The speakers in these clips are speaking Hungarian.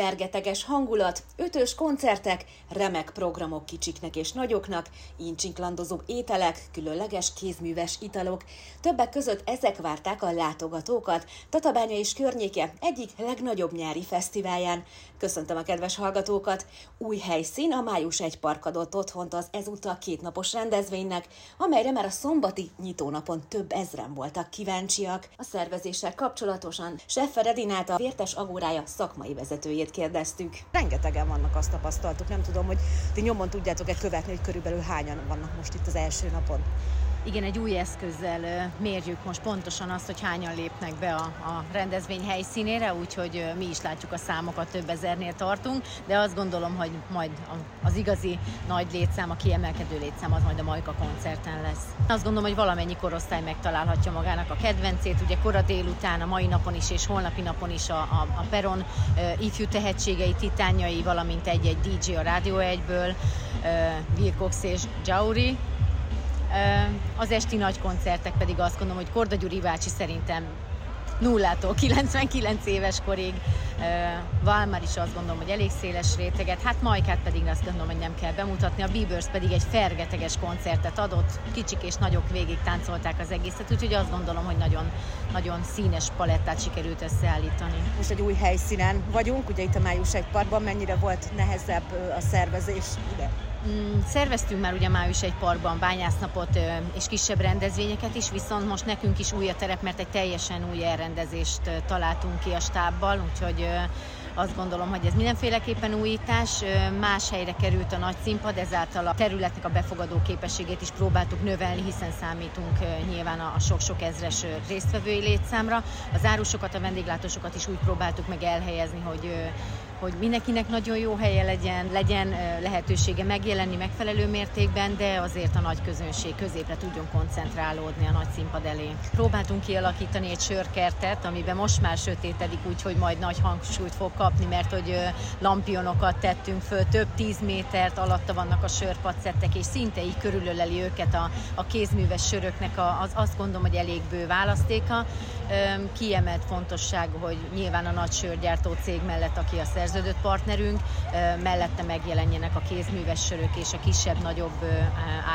Fergeteges hangulat, ötös koncertek, remek programok kicsiknek és nagyoknak, incsinklandozó ételek, különleges kézműves italok. Többek között ezek várták a látogatókat Tatabánya és környéke egyik legnagyobb nyári fesztiválján. Köszöntöm a kedves hallgatókat! Új helyszín a Május egy park adott otthont az ezúttal kétnapos rendezvénynek, amelyre már a szombati nyitónapon több ezren voltak kíváncsiak. A szervezéssel kapcsolatosan Seffer Edinát a Vértes Agórája szakmai vezetőjét kérdeztük. Rengetegen vannak, azt tapasztaltuk. Nem tudom, hogy ti nyomon tudjátok-e követni, hogy körülbelül hányan vannak most itt az első napon. Igen, egy új eszközzel mérjük most pontosan azt, hogy hányan lépnek be a, a rendezvény helyszínére, úgyhogy mi is látjuk a számokat, több ezernél tartunk, de azt gondolom, hogy majd az igazi nagy létszám, a kiemelkedő létszám az majd a Majka koncerten lesz. Azt gondolom, hogy valamennyi korosztály megtalálhatja magának a kedvencét, ugye kora délután, a mai napon is és holnapi napon is a, a, a Peron ifjú tehetségei, titányai, valamint egy-egy DJ a Rádió 1-ből, uh, Wilcox és Jauri, az esti nagy koncertek pedig azt gondolom, hogy Korda Gyuri bácsi szerintem nullától 99 éves korig. Valmár is azt gondolom, hogy elég széles réteget, hát Majkát pedig azt gondolom, hogy nem kell bemutatni. A Bieber's pedig egy fergeteges koncertet adott, kicsik és nagyok végig táncolták az egészet, úgyhogy azt gondolom, hogy nagyon, nagyon színes palettát sikerült összeállítani. Most egy új helyszínen vagyunk, ugye itt a Május egy parkban, mennyire volt nehezebb a szervezés ide? Mm, szerveztünk már ugye május egy parkban bányásznapot és kisebb rendezvényeket is, viszont most nekünk is új a terep, mert egy teljesen új elrendezést találtunk ki a stábbal, úgyhogy azt gondolom, hogy ez mindenféleképpen újítás. Más helyre került a nagy színpad, ezáltal a területnek a befogadó képességét is próbáltuk növelni, hiszen számítunk nyilván a sok-sok ezres résztvevői létszámra. Az árusokat, a vendéglátósokat is úgy próbáltuk meg elhelyezni, hogy hogy mindenkinek nagyon jó helye legyen, legyen lehetősége megjelenni megfelelő mértékben, de azért a nagy közönség középre tudjon koncentrálódni a nagy színpad elé. Próbáltunk kialakítani egy sörkertet, amiben most már sötétedik, úgyhogy majd nagy hangsúlyt fog kapni, mert hogy lampionokat tettünk föl, több tíz métert alatta vannak a sörpaccettek, és szinte így körülöleli őket a, a kézműves söröknek a, az azt gondolom, hogy elég bő választéka. Kiemelt fontosság, hogy nyilván a nagy sörgyártó cég mellett, aki a szerződött partnerünk, mellette megjelenjenek a kézműves sörök és a kisebb-nagyobb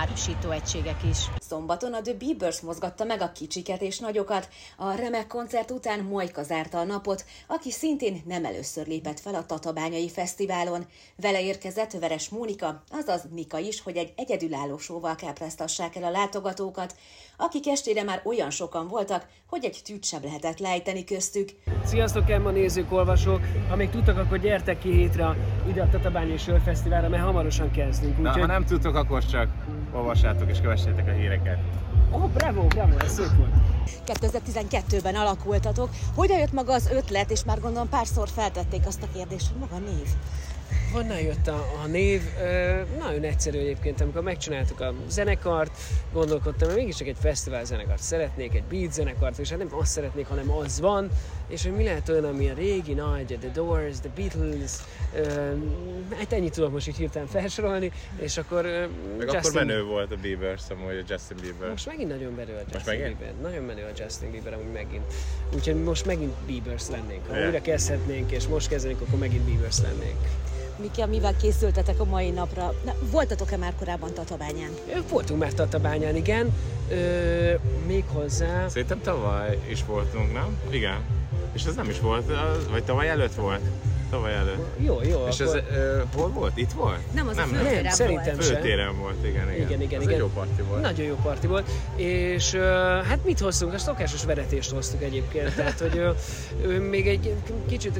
árusító egységek is. Szombaton a The Biebers mozgatta meg a kicsiket és nagyokat. A remek koncert után Majka zárta a napot, aki szintén nem először lépett fel a Tatabányai Fesztiválon. Vele érkezett Veres Mónika, azaz Mika is, hogy egy egyedülálló sóval kápráztassák el a látogatókat, akik estére már olyan sokan voltak, hogy egy tűt sem lehetett lejteni köztük. Sziasztok, Emma nézők, olvasók! Ha még tudtak, akkor gyertek ki hétre ide a Tatabányi Sörfesztiválra, mert hamarosan kezdünk. Na, ha nem tudtok, akkor csak olvassátok és kövessétek a híreket. Oh, bravo, bravo, ez szép volt. 2012-ben alakultatok. Hogyan jött maga az ötlet, és már gondolom párszor feltették azt a kérdést, hogy maga név? Honnan jött a, a név? Ö, nagyon egyszerű egyébként, amikor megcsináltuk a zenekart, gondolkodtam, hogy mégiscsak egy fesztivál zenekart szeretnék, egy beat zenekart, és hát nem azt szeretnék, hanem az van, és hogy mi lehet olyan, ami a régi nagy, The Doors, The Beatles, ö, hát ennyit tudok most így hirtelen felsorolni, és akkor... Ö, Meg Justin, akkor menő volt a Bieber, szóval a Justin Bieber. Most megint nagyon menő a Justin most megint? Bieber. Nagyon menő a Justin Bieber, amúgy megint. Úgyhogy most megint Biebers lennénk. Ha yeah. újra kezdhetnénk, és most kezdenénk, akkor megint Biebers lennénk. Miki, mivel készültetek a mai napra? Na, voltatok-e már korábban Tatabányán? Voltunk már Tatabányán, igen. Ö, méghozzá... Szerintem tavaly is voltunk, nem? Igen. És ez nem is volt, vagy tavaly előtt volt? Tavaly előtt. Jó, jó. És akkor... ez ö, hol volt? Itt volt? Nem, az nem, a főtéren nem, szerintem volt. Főtéren volt, igen, igen. Igen, igen, az igen. egy jó parti volt. Nagyon jó parti volt. És ö, hát mit hoztunk? A szokásos veretést hoztuk egyébként. Tehát, hogy ö, ö, még egy kicsit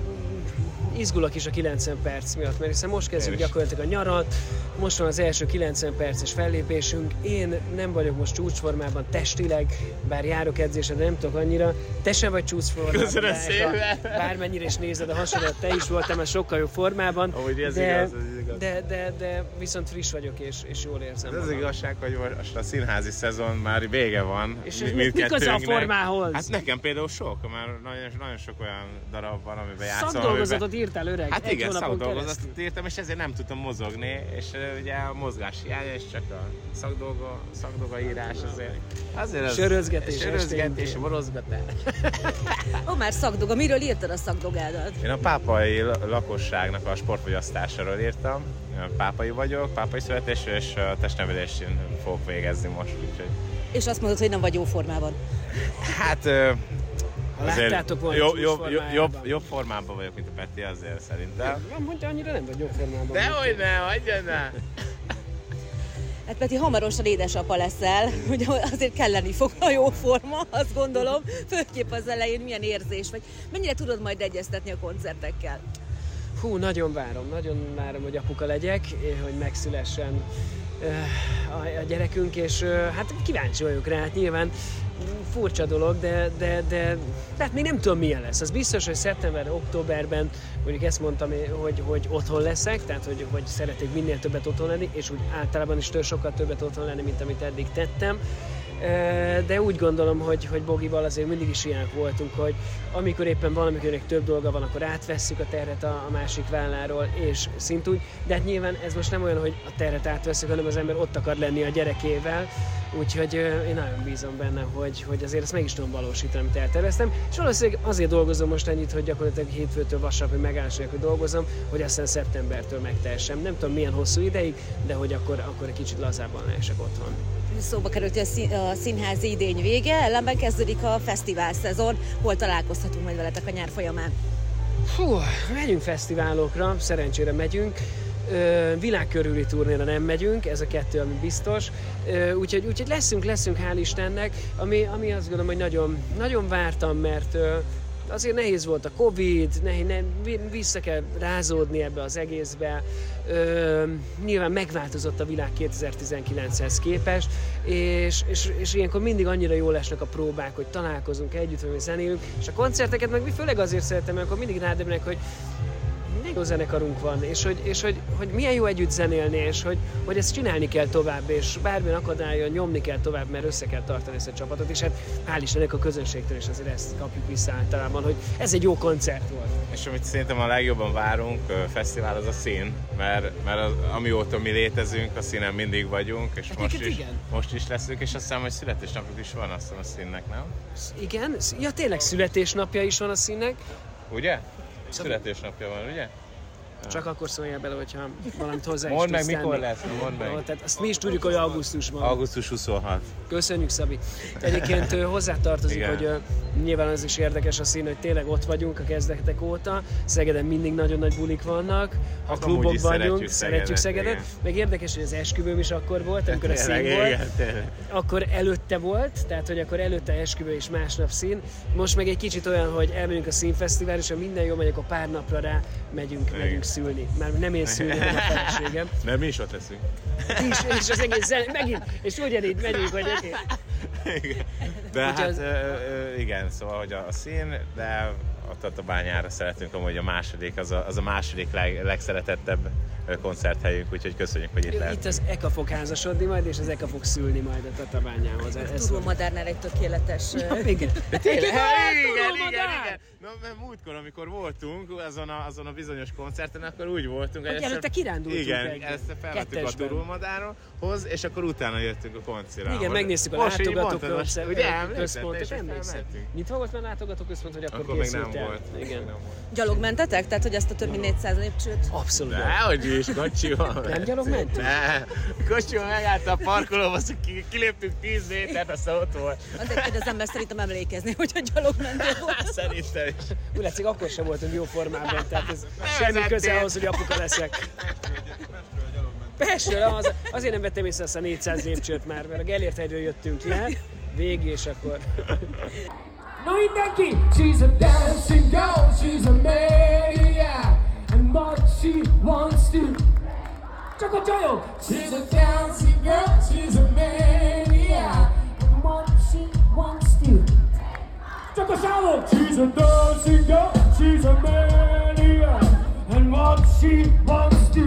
izgulok is a 90 perc miatt, mert hiszen most kezdjük gyakorlatilag a nyarat, most van az első 90 perces fellépésünk, én nem vagyok most csúcsformában testileg, bár járok edzésre, de nem tudok annyira, te sem vagy csúcsformában. Köszönöm szépen! Bármennyire is nézed a hasadat, te is voltam, mert sokkal jobb formában. Ahogy ez de, igaz, ez igaz. de, de, de viszont friss vagyok, és, és jól érzem De az magam. igazság, hogy most a színházi szezon már vége van. És mi- ez mi- mi köze a formához? Hát nekem például sok, mert nagyon, nagyon sok olyan darab van, amiben játszom. Szakdolgozatot amiben... írtál öreg, Hát igen, szakdolgozatot írtam, és ezért nem tudtam mozogni, és ugye a mozgás hiánya, és csak a szakdolga, szakdolga írás azért. azért az, Sörözgetés Sörözgetés, borozgatás. Ó, már szakdoga. Miről írtad a szakdogádat? Én a pápai la- lakosságnak a sportfogyasztásáról írtam. Pápai vagyok, pápai születésű, és a testnevelésén fogok végezni most, úgyhogy És azt mondod, hogy nem vagy jó formában. Hát azért láttátok volna jobb, jobb, jobb, formájában. jobb, jobb formában vagyok, mint a Peti, azért szerintem. Nem mondja, annyira nem vagy jó formában. Dehogy ne, hagyjad ne! Hát Peti, hamarosan édesapa leszel, ugye azért kelleni fog a jó forma, azt gondolom, főképp az elején milyen érzés, vagy mennyire tudod majd egyeztetni a koncertekkel? Hú, nagyon várom, nagyon várom, hogy apuka legyek, eh, hogy megszülessen eh, a, gyerekünk, és eh, hát kíváncsi vagyok rá, hát nyilván furcsa dolog, de, de, de, de hát még nem tudom milyen lesz. Az biztos, hogy szeptember, októberben mondjuk ezt mondtam, hogy, hogy otthon leszek, tehát hogy, hogy szeretnék minél többet otthon lenni, és úgy általában is től sokkal többet otthon lenni, mint amit eddig tettem. De úgy gondolom, hogy, hogy Bogival azért mindig is ilyenek voltunk, hogy amikor éppen valamikörnek több dolga van, akkor átvesszük a terhet a, a másik válláról, és szintúgy. De hát nyilván ez most nem olyan, hogy a terhet átveszünk, hanem az ember ott akar lenni a gyerekével, úgyhogy én nagyon bízom benne, hogy, hogy azért ezt meg is tudom valósítani, amit elterveztem. És valószínűleg azért dolgozom most ennyit, hogy gyakorlatilag hétfőtől vasárnapig megállásra, hogy dolgozom, hogy aztán szeptembertől megtehessem. Nem tudom milyen hosszú ideig, de hogy akkor, akkor egy kicsit lazábban lehessek otthon. Szóba került hogy a, szín, a színházi idény vége, ellenben kezdődik a fesztivál szezon, hol találkozhatunk majd veletek a nyár folyamán. Hú, megyünk fesztiválokra, szerencsére megyünk. Ö, világkörüli turnéra nem megyünk, ez a kettő, ami biztos. Úgyhogy, úgyhogy leszünk, leszünk, hál' Istennek, ami, ami azt gondolom, hogy nagyon, nagyon vártam, mert azért nehéz volt a Covid, nehéz, ne, vi- vissza kell rázódni ebbe az egészbe. Ö, nyilván megváltozott a világ 2019-hez képest, és, és, és ilyenkor mindig annyira jól esnek a próbák, hogy találkozunk együtt, vagy zenélünk, és a koncerteket meg mi főleg azért szeretem, mert akkor mindig rádöbbenek, hogy jó zenekarunk van, és hogy, és hogy, hogy milyen jó együtt zenélni, és hogy, hogy ezt csinálni kell tovább, és bármilyen akadályon nyomni kell tovább, mert össze kell tartani ezt a csapatot, és hát hál' Istennek a közönségtől is azért ezt kapjuk vissza általában, hogy ez egy jó koncert volt. És amit szerintem a legjobban várunk fesztivál az a szín, mert, mert az, amióta mi létezünk, a színen mindig vagyunk, és most Egyébként is, igen. most is leszünk, és azt hiszem, hogy születésnapjuk is van azt hiszem a színnek, nem? Igen, ja tényleg születésnapja is van a színnek, Ugye? Születésnapja van, ugye? Csak akkor szóljál bele, hogyha valamit hozzá Mondd meg, mikor tenni. lesz, mondd meg. Tehát azt mi is tudjuk, hogy augusztusban. Augusztus 26. Köszönjük, Szabi. Egyébként hozzátartozik, Igen. hogy nyilván az is érdekes a szín, hogy tényleg ott vagyunk a kezdetek óta. Szegeden mindig nagyon nagy bulik vannak, a Hát klubok vagyunk, szeretjük szeretjük Szegedet, Szegedet. Meg érdekes, hogy az esküvőm is akkor volt, amikor a szín volt. igen, tényleg. Akkor előtte volt, tehát hogy akkor előtte esküvő és másnap szín. Most meg egy kicsit olyan, hogy elmegyünk a színfesztivál, és ha minden jó megyek, a pár napra rá megyünk, Igen. megyünk szülni. Már nem én szülni, hanem a feleségem. Mert mi is ott leszünk. És, és az egész zene, megint, és ugyanígy megyünk, hogy. Igen. De Úgyhogy hát az- ö, igen, szóval hogy a, a szín, de a Tatabányára szeretünk amúgy a második, az a, az a második leg, legszeretettebb koncerthelyünk, úgyhogy köszönjük, hogy itt Itt lehetünk. az Eka fog házasodni majd, és az Eka fog szülni majd a tatabányához. Ez Turbo. Madárnál egy tökéletes... ö, Igen. Tényleg? Igen, igen, igen. Na, mert múltkor, amikor voltunk azon a, azon a bizonyos koncerten, akkor úgy voltunk. Hogy hogy előtte kirándultunk Igen, ezt felvettük a. Turulmadáról, és akkor utána jöttünk a koncira. Igen, megnéztük a Most így látogatók mondtad, most, központ, Ugye, emlékszel, te központot, is, hogy emlékszem. felvettünk? Nyitva volt már a látogatóközpont, hogy akkor, Akkor még nem volt. Igen. Nem volt. Gyalog mentetek? Tehát, hogy ezt a több mint 400 lépcsőt? Abszolút. Dehogy is, kocsival. Nem gyalog mentünk? Ne, kocsival megállt a parkolóba, azt ki, kiléptünk 10 métert, aztán ott volt. Azért kérdezem, mert szerintem emlékezni, hogy a gyalog volt. Szerintem is. Úgy látszik, akkor sem voltunk jó formában, tehát ez Nem semmi vezettél. köze ahhoz, hogy apuka leszek. Pestről, az, azért nem vettem észre azt a 400 lépcsőt már, mert a Gellért hegyről jöttünk le, végig, és akkor Na mindenki! She's a dancing girl, she's Choco She's a dancing girl, she's a maniac. And what she wants to Choco She's a dancing girl, she's a maniac. And what she wants to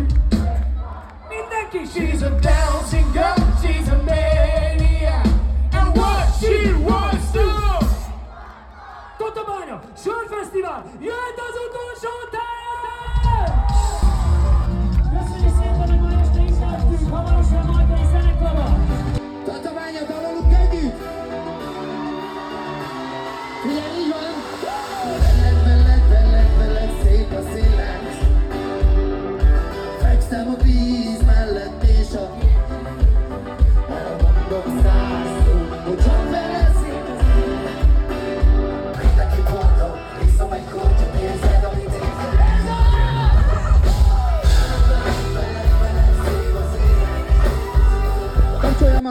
Me thank you, she's a dancing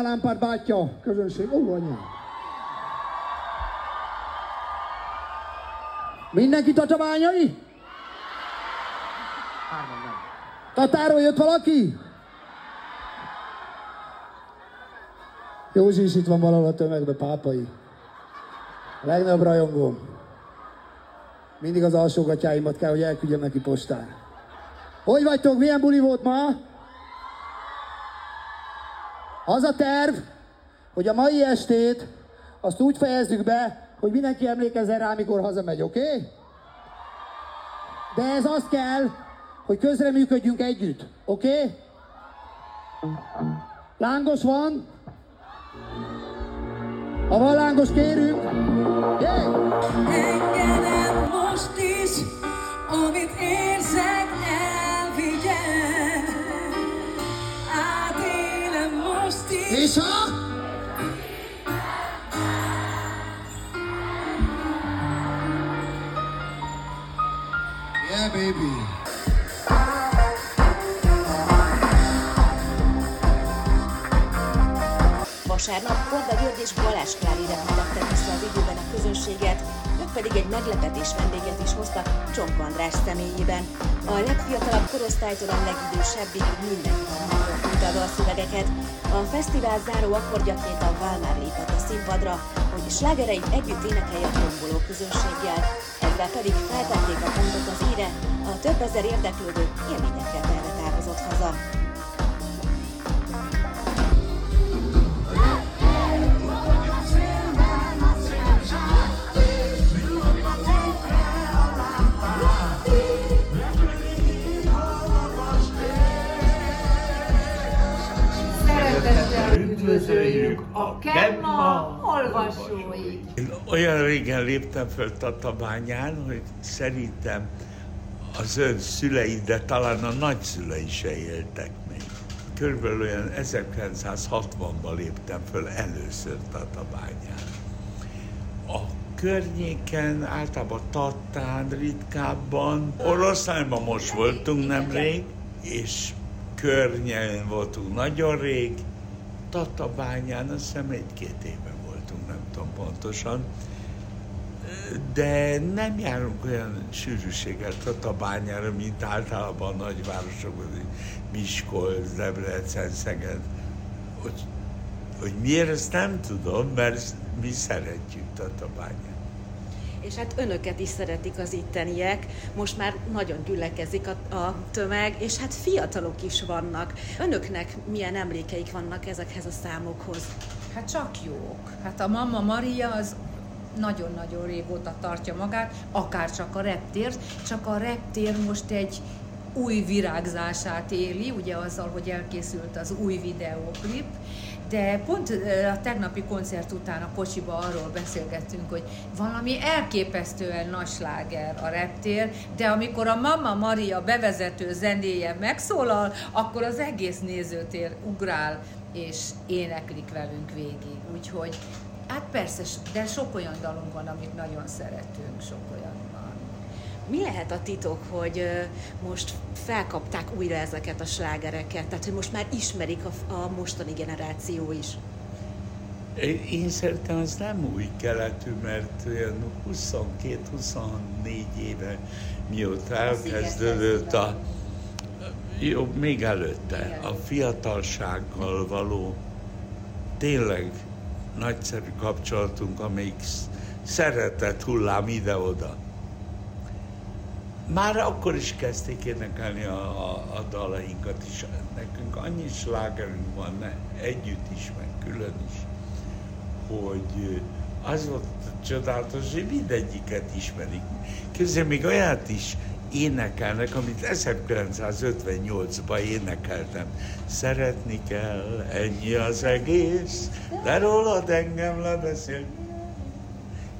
Lámpárt bátyja, közönség. Ó, anyám. Mindenki tatabányai? Tatáról jött valaki? Józsi is itt van valahol a tömegbe, pápai. A legnagyobb rajongóm. Mindig az alsógatyáimat kell, hogy elküldjem neki postán. Hogy vagytok? Milyen buli volt ma? Az a terv, hogy a mai estét azt úgy fejezzük be, hogy mindenki emlékezzen rá, mikor hazamegy, oké? Okay? De ez az kell, hogy közreműködjünk együtt, oké? Okay? Lángos van? Ha van lángos, kérünk! Yeah! Engedem most is, amit érzek, És ha? Yeah, baby. Vasárnap Korda György és Balázs Klári repültettek vissza az időben a közönséget, pedig egy meglepetés vendéget is hoztak Csomp András személyében. A legfiatalabb korosztálytól a legidősebbig mindenki hangolta a dalszövegeket. A fesztivál záró akkordjaként a Valmár lépett a színpadra, hogy slágereit együtt énekelje a tomboló közönséggel. Ezzel pedig feltették a pontot az íre, a több ezer érdeklődő élményekkel telve távozott haza. Üdvözöljük a Kemma! Én olyan régen léptem föl Tatabányán, hogy szerintem az ön szülei, de talán a nagyszülei se éltek még. Körülbelül olyan 1960-ban léptem föl először Tatabányán. A környéken, általában Tattán, ritkábban, Oroszlányban most voltunk nemrég, és környen voltunk nagyon rég, Tatabányán azt hiszem egy-két éve voltunk, nem tudom pontosan. De nem járunk olyan sűrűséggel Tatabányára, mint általában a nagyvárosokban, Miskolc, Debrecen, Szeged. Hogy, hogy miért, ezt nem tudom, mert mi szeretjük Tatabányát. És hát önöket is szeretik az itteniek, most már nagyon gyülekezik a, a tömeg, és hát fiatalok is vannak. Önöknek milyen emlékeik vannak ezekhez a számokhoz? Hát csak jók. Hát a Mama Maria az nagyon-nagyon régóta tartja magát, akár csak a reptér, csak a reptér most egy új virágzását éli, ugye azzal, hogy elkészült az új videóklip, de pont a tegnapi koncert után a kocsiba arról beszélgettünk, hogy valami elképesztően nagy sláger a reptér, de amikor a Mama Maria bevezető zenéje megszólal, akkor az egész nézőtér ugrál, és éneklik velünk végig. Úgyhogy, hát persze, de sok olyan dalunk van, amit nagyon szeretünk, sok olyan. Mi lehet a titok, hogy most felkapták újra ezeket a slágereket, tehát hogy most már ismerik a, a mostani generáció is? Én szerintem ez nem új keletű, mert olyan 22-24 éve mióta elkezdődött a, jó, még előtte, a fiatalsággal való tényleg nagyszerű kapcsolatunk, amelyik sz- szeretett hullám ide-oda. Már akkor is kezdték énekelni a, a, a dalainkat is. Nekünk annyi slágerünk van, ne, együtt is, meg külön is, hogy az volt csodálatos, hogy mindegyiket ismerik. Közben még olyat is énekelnek, amit 1958-ban énekeltem. Szeretni kell, ennyi az egész, de rólad engem lebeszél.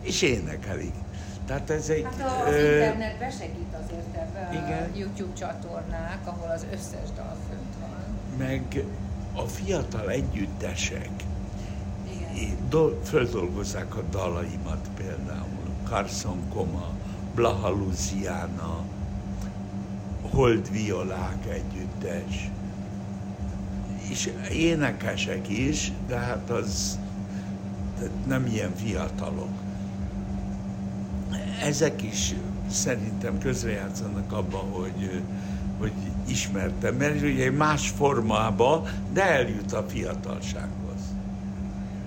És énekelik. Tehát ez egy... Hát az ö, internet besegít azért ebbe Igen. a YouTube csatornák, ahol az összes dal fönt van. meg a fiatal együttesek do- földolgozzák a dalaimat például. Carson Koma, Blaha Luciana, Hold Violák együttes. és énekesek is, de hát az nem ilyen fiatalok. Ezek is szerintem közrejátszanak abban, hogy, hogy ismertem, mert ugye más formába, de eljut a fiatalsághoz.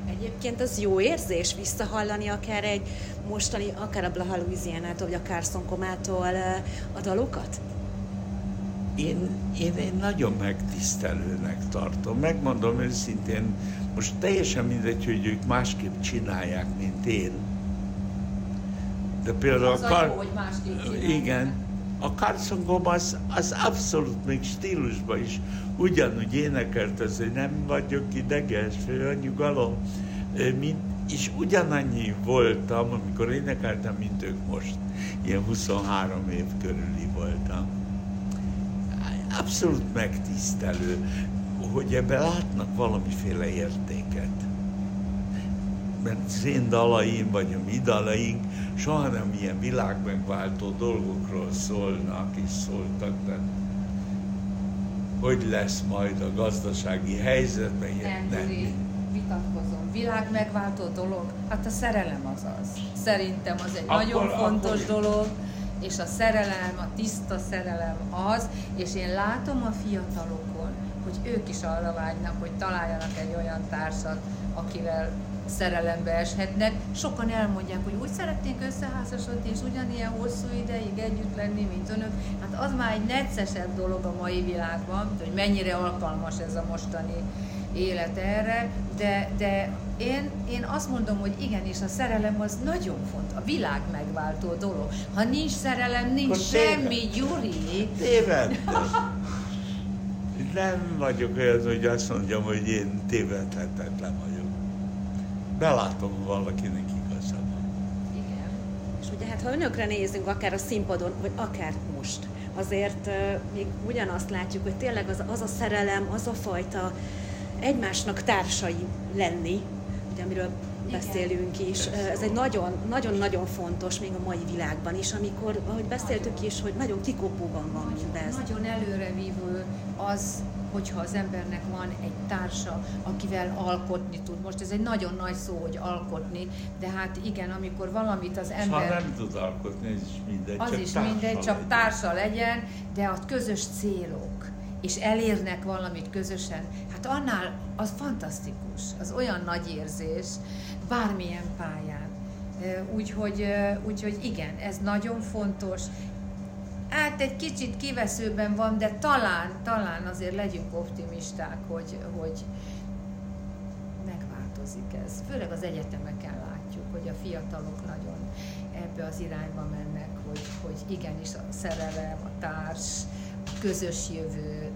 Egyébként az jó érzés visszahallani akár egy mostani, akár a Blaha Louisiana-tól, vagy a Carson Komától a dalokat? Én, én, én nagyon megtisztelőnek tartom. Megmondom őszintén, most teljesen mindegy, hogy ők másképp csinálják, mint én. De például az a kar... jó. Igen. A Carson Goma az, abszolút még stílusban is ugyanúgy énekelt, hogy nem vagyok ideges, a nyugalom, mint, és ugyanannyi voltam, amikor énekeltem, mint ők most. Ilyen 23 év körüli voltam. Abszolút megtisztelő, hogy ebben látnak valamiféle értéket. Mert az én dalaim, vagy a mi dalaink soha nem ilyen világmegváltó dolgokról szólnak, és szóltak, de hogy lesz majd a gazdasági helyzet, meg Nem, Gyuri, vitatkozom. Világ megváltó dolog? Hát a szerelem az az. Szerintem az egy Akkor- nagyon fontos akkor- dolog, és a szerelem, a tiszta szerelem az, és én látom a fiatalokon, hogy ők is arra vágynak, hogy találjanak egy olyan társat, akivel szerelembe eshetnek. Sokan elmondják, hogy úgy szeretnénk összeházasodni, és ugyanilyen hosszú ideig együtt lenni, mint önök. Hát az már egy neccesebb dolog a mai világban, hogy mennyire alkalmas ez a mostani élet erre, de, de én, én azt mondom, hogy igenis a szerelem az nagyon fontos, a világ megváltó dolog. Ha nincs szerelem, nincs téved. semmi, Gyuri. Tévedtem. Nem vagyok olyan, hogy azt mondjam, hogy én tévedhetetlen vagyok. Belátom, valakinek igaza van. Igen. És ugye hát ha önökre nézünk, akár a színpadon, vagy akár most, azért uh, még ugyanazt látjuk, hogy tényleg az, az a szerelem, az a fajta egymásnak társai lenni, ugye, amiről Igen. beszélünk is. Uh, Ez egy nagyon, nagyon-nagyon fontos még a mai világban is, amikor, ahogy beszéltük is, hogy nagyon kikopóban van mindez. Nagyon előrevívő az, hogyha az embernek van egy társa, akivel alkotni tud. Most ez egy nagyon nagy szó, hogy alkotni, de hát igen, amikor valamit az Ha ember... nem tud alkotni, ez is mindegy. Az csak is mindegy, csak legyen. társa legyen, de a közös célok, és elérnek valamit közösen, hát annál az fantasztikus, az olyan nagy érzés, bármilyen pályán. Úgyhogy, úgyhogy igen, ez nagyon fontos. Hát egy kicsit kiveszőben van, de talán, talán azért legyünk optimisták, hogy, hogy megváltozik ez. Főleg az egyetemeken látjuk, hogy a fiatalok nagyon ebbe az irányba mennek, hogy, hogy igenis a szerelem, a társ, a közös jövő,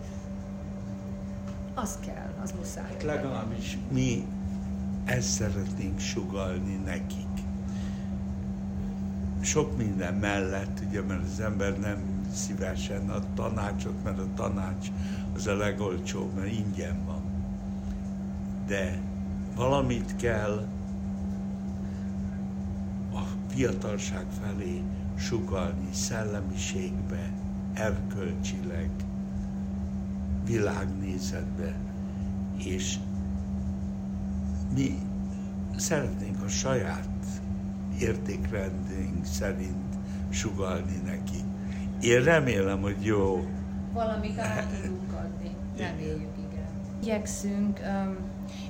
az kell, az muszáj. legyen. Legalábbis mi ezt szeretnénk sugalni nekik. Sok minden mellett, ugye, mert az ember nem szívesen ad tanácsot, mert a tanács az a legolcsóbb, mert ingyen van. De valamit kell a fiatalság felé sugalni szellemiségbe, erkölcsileg, világnézetbe, és mi szeretnénk a saját értékrendünk szerint sugalni neki. Én remélem, hogy jó. Valamit át tudunk adni, reméljük, igen. Igyekszünk, um,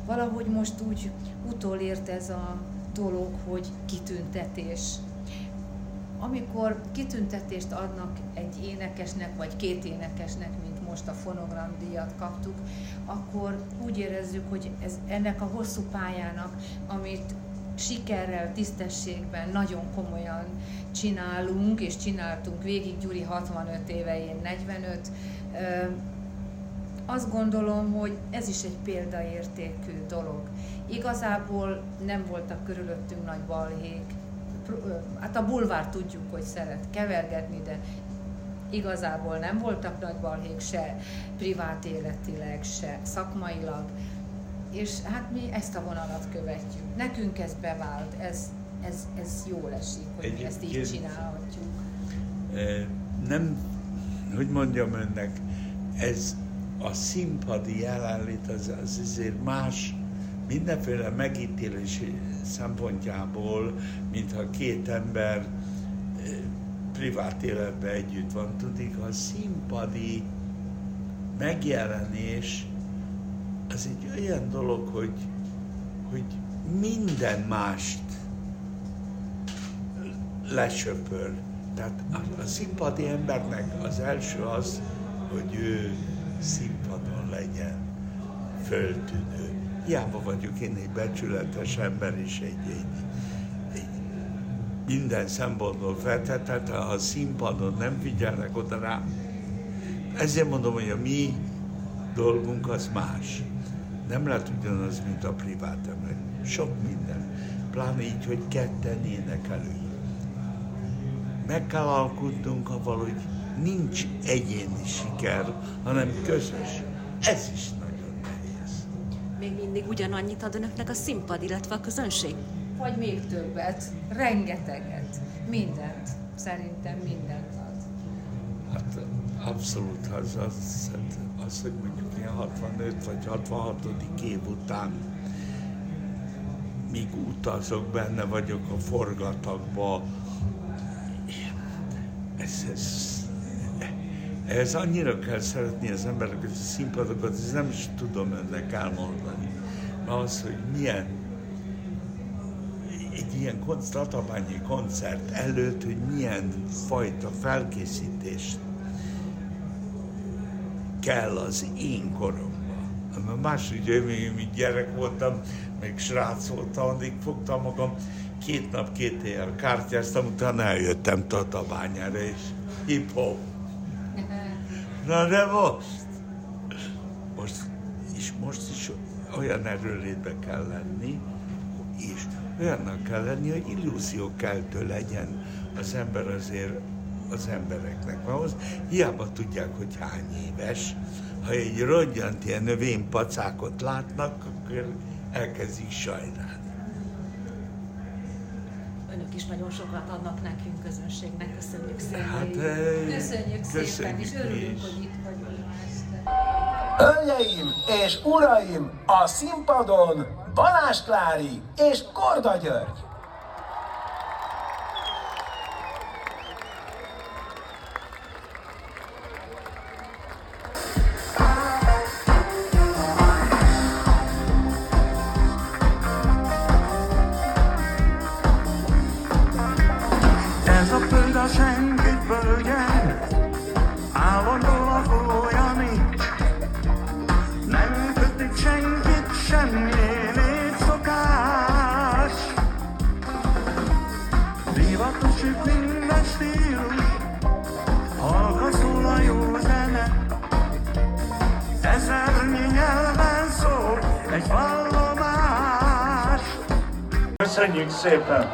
valahogy most úgy utolért ez a dolog, hogy kitüntetés. Amikor kitüntetést adnak egy énekesnek, vagy két énekesnek, mint most a fonogramdíjat kaptuk, akkor úgy érezzük, hogy ez ennek a hosszú pályának, amit sikerrel, tisztességben, nagyon komolyan csinálunk, és csináltunk végig, Gyuri 65 éve, én 45, ö, azt gondolom, hogy ez is egy példaértékű dolog. Igazából nem voltak körülöttünk nagy balhék. Hát a bulvár tudjuk, hogy szeret kevergetni, de igazából nem voltak nagy balhék se privát életileg, se szakmailag. És hát mi ezt a vonalat követjük. Nekünk ez bevált, ez, ez, ez jól esik, hogy mi ezt így Egyébként- csinálhatjuk. Eh, Nem, hogy mondjam önnek, ez a színpadi jelenlét az, az azért más, mindenféle megítélés szempontjából, mintha két ember eh, privát életben együtt van. Tudik, a színpadi megjelenés az egy olyan dolog, hogy, hogy minden mást lesöpör. Tehát a, a színpadi embernek az első az, hogy ő színpadon legyen, föltűnő. Hiába vagyok én egy becsületes ember és egy, egy, egy minden szempontból feltetett, ha a színpadon nem figyelnek oda rá. Ezért mondom, hogy a mi dolgunk az más. Nem lehet ugyanaz, mint a privát ember. Sok minden. Pláne így, hogy ketten énekelünk. Meg kell alkotnunk avval, hogy nincs egyéni siker, hanem közös. Ez is nagyon nehéz. Még mindig ugyanannyit ad önöknek a színpad, illetve a közönség? Vagy még többet, rengeteget, mindent, szerintem mindent ad. Hát abszolút az, az, az, hogy mondjuk ilyen 65 vagy 66. év után míg utazok, benne vagyok a forgatagba, ez, ez, ez annyira kell szeretni az embereket, a színpadokat, ez nem is tudom önnek elmondani. Az, hogy milyen egy ilyen Tatabányi koncert előtt, hogy milyen fajta felkészítést kell az én koromban. Másik, én még gyerek voltam, még srác voltam, addig fogtam magam, két nap, két éjjel kártyáztam, utána eljöttem Tatabányára, és hip-hop. Na de most, most, és most is olyan erőlétbe kell lenni, és olyannak kell lenni, hogy illúziókeltő legyen az ember azért az embereknek. Ahhoz hiába tudják, hogy hány éves, ha egy rodjant ilyen növénypacákot látnak, akkor elkezdik sajnálni. Önök is nagyon sokat adnak nekünk, közönségnek. Köszönjük szépen. Hát, Köszönjük, köszönjük szépen, és örülünk, is. hogy itt vagyunk. Hölgyeim és uraim, a színpadon Balázs Klári és Korda György. Köszönjük szépen!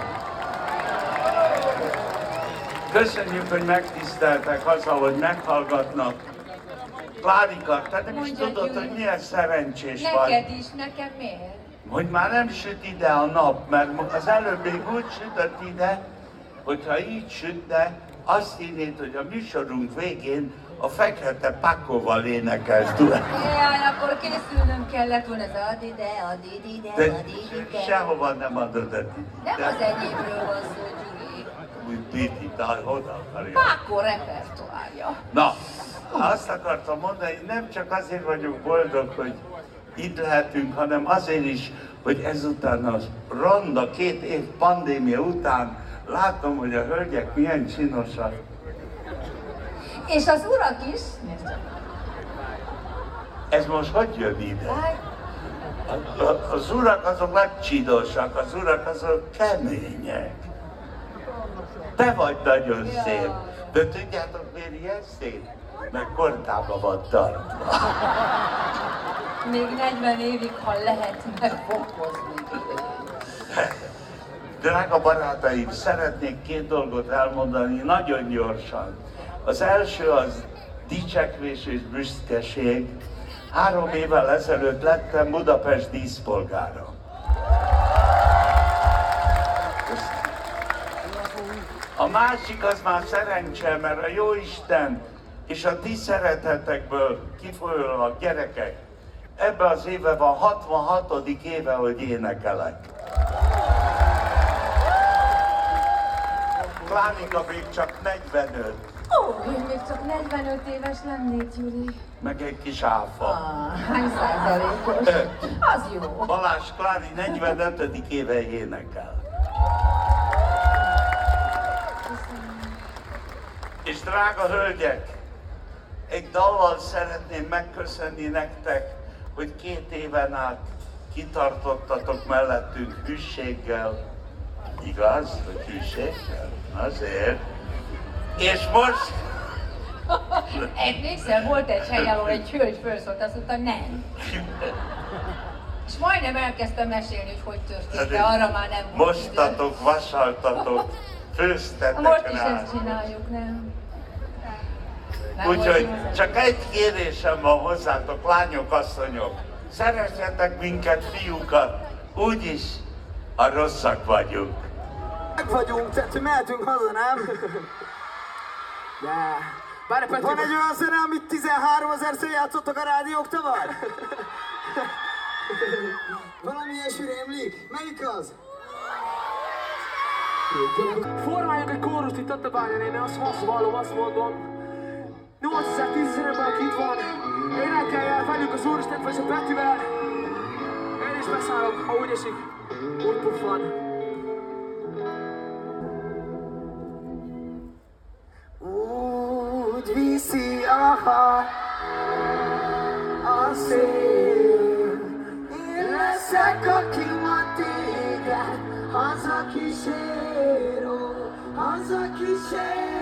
Köszönjük, hogy megtiszteltek azzal, hogy meghallgatnak. Klárika, te nem is tudod, hogy milyen szerencsés vagy. Neked is, nekem miért? Hogy már nem süt ide a nap, mert az előbb még úgy sütött ide, hogyha így sütne, azt hinnéd, hogy a műsorunk végén a fekete pakóval énekelsz duett. Jaj, akkor készülnünk kellett volna, ez add ide, add ide, De add ide. sehova nem adod a Nem de- az enyémről van szó, Gyuri. Úgy Piti, de oda akarja. Pákó repertoárja. Na, azt akartam mondani, hogy nem csak azért vagyok boldog, hogy itt lehetünk, hanem azért is, hogy ezután a ronda két év pandémia után látom, hogy a hölgyek milyen csinosak. És az urak is. Ez most hogy jön ide? Hát, A- a- Az urak azok nagy csidosak, az urak azok kemények. Te vagy nagyon Ja. szép. De tudjátok miért ilyen szép? Mert kortába van tartva. még 40 évig, ha lehet, meg fog hozni. Drága barátaim, szeretnék két dolgot elmondani nagyon gyorsan. Az első az dicsekvés és büszkeség. Három évvel ezelőtt lettem Budapest díszpolgára. A másik az már szerencse, mert a Jóisten és a ti szeretetekből kifolyólag gyerekek, ebbe az éve van 66. éve, hogy énekelek. Klánika még csak 45, Ó, én még csak 45 éves lennék, Gyuri. meg egy kis áfa. Ah, hány százalékos? Az jó. Balázs Klári 45. éve énekel. És drága hölgyek, egy dallal szeretném megköszönni nektek, hogy két éven át kitartottatok mellettünk hűséggel. Igaz, hogy hűséggel? Azért. És most Emlékszel, volt egy hely, ahol egy hölgy felszólt, azt mondta, nem. És majdnem elkezdtem mesélni, hogy hogy történt, de arra már nem volt idő. mostatok, vasaltatok, főztetek Most is rá. ezt csináljuk, nem? Nem Úgyhogy csak egy kérésem van hozzátok, lányok, asszonyok. Szeressetek minket, fiúkat, úgyis, ha rosszak vagyunk. Meg vagyunk, tehát mehetünk haza, nem? Peti, Van egy olyan zene, amit 13 ezer játszottak a rádiók tavaly? Valami ilyesmi rémlik? Melyik az? Formáljunk egy kórust itt Tatabányán, én azt haszvallom, azt mondom. 8010 zeneben, itt van, énekelj velünk az Úristen, vagy a Petivel. Én is beszállok, ha úgy esik, úgy puffan. Aha a szél. Én leszek, aki ma téged haza kíséró, haza kíséró.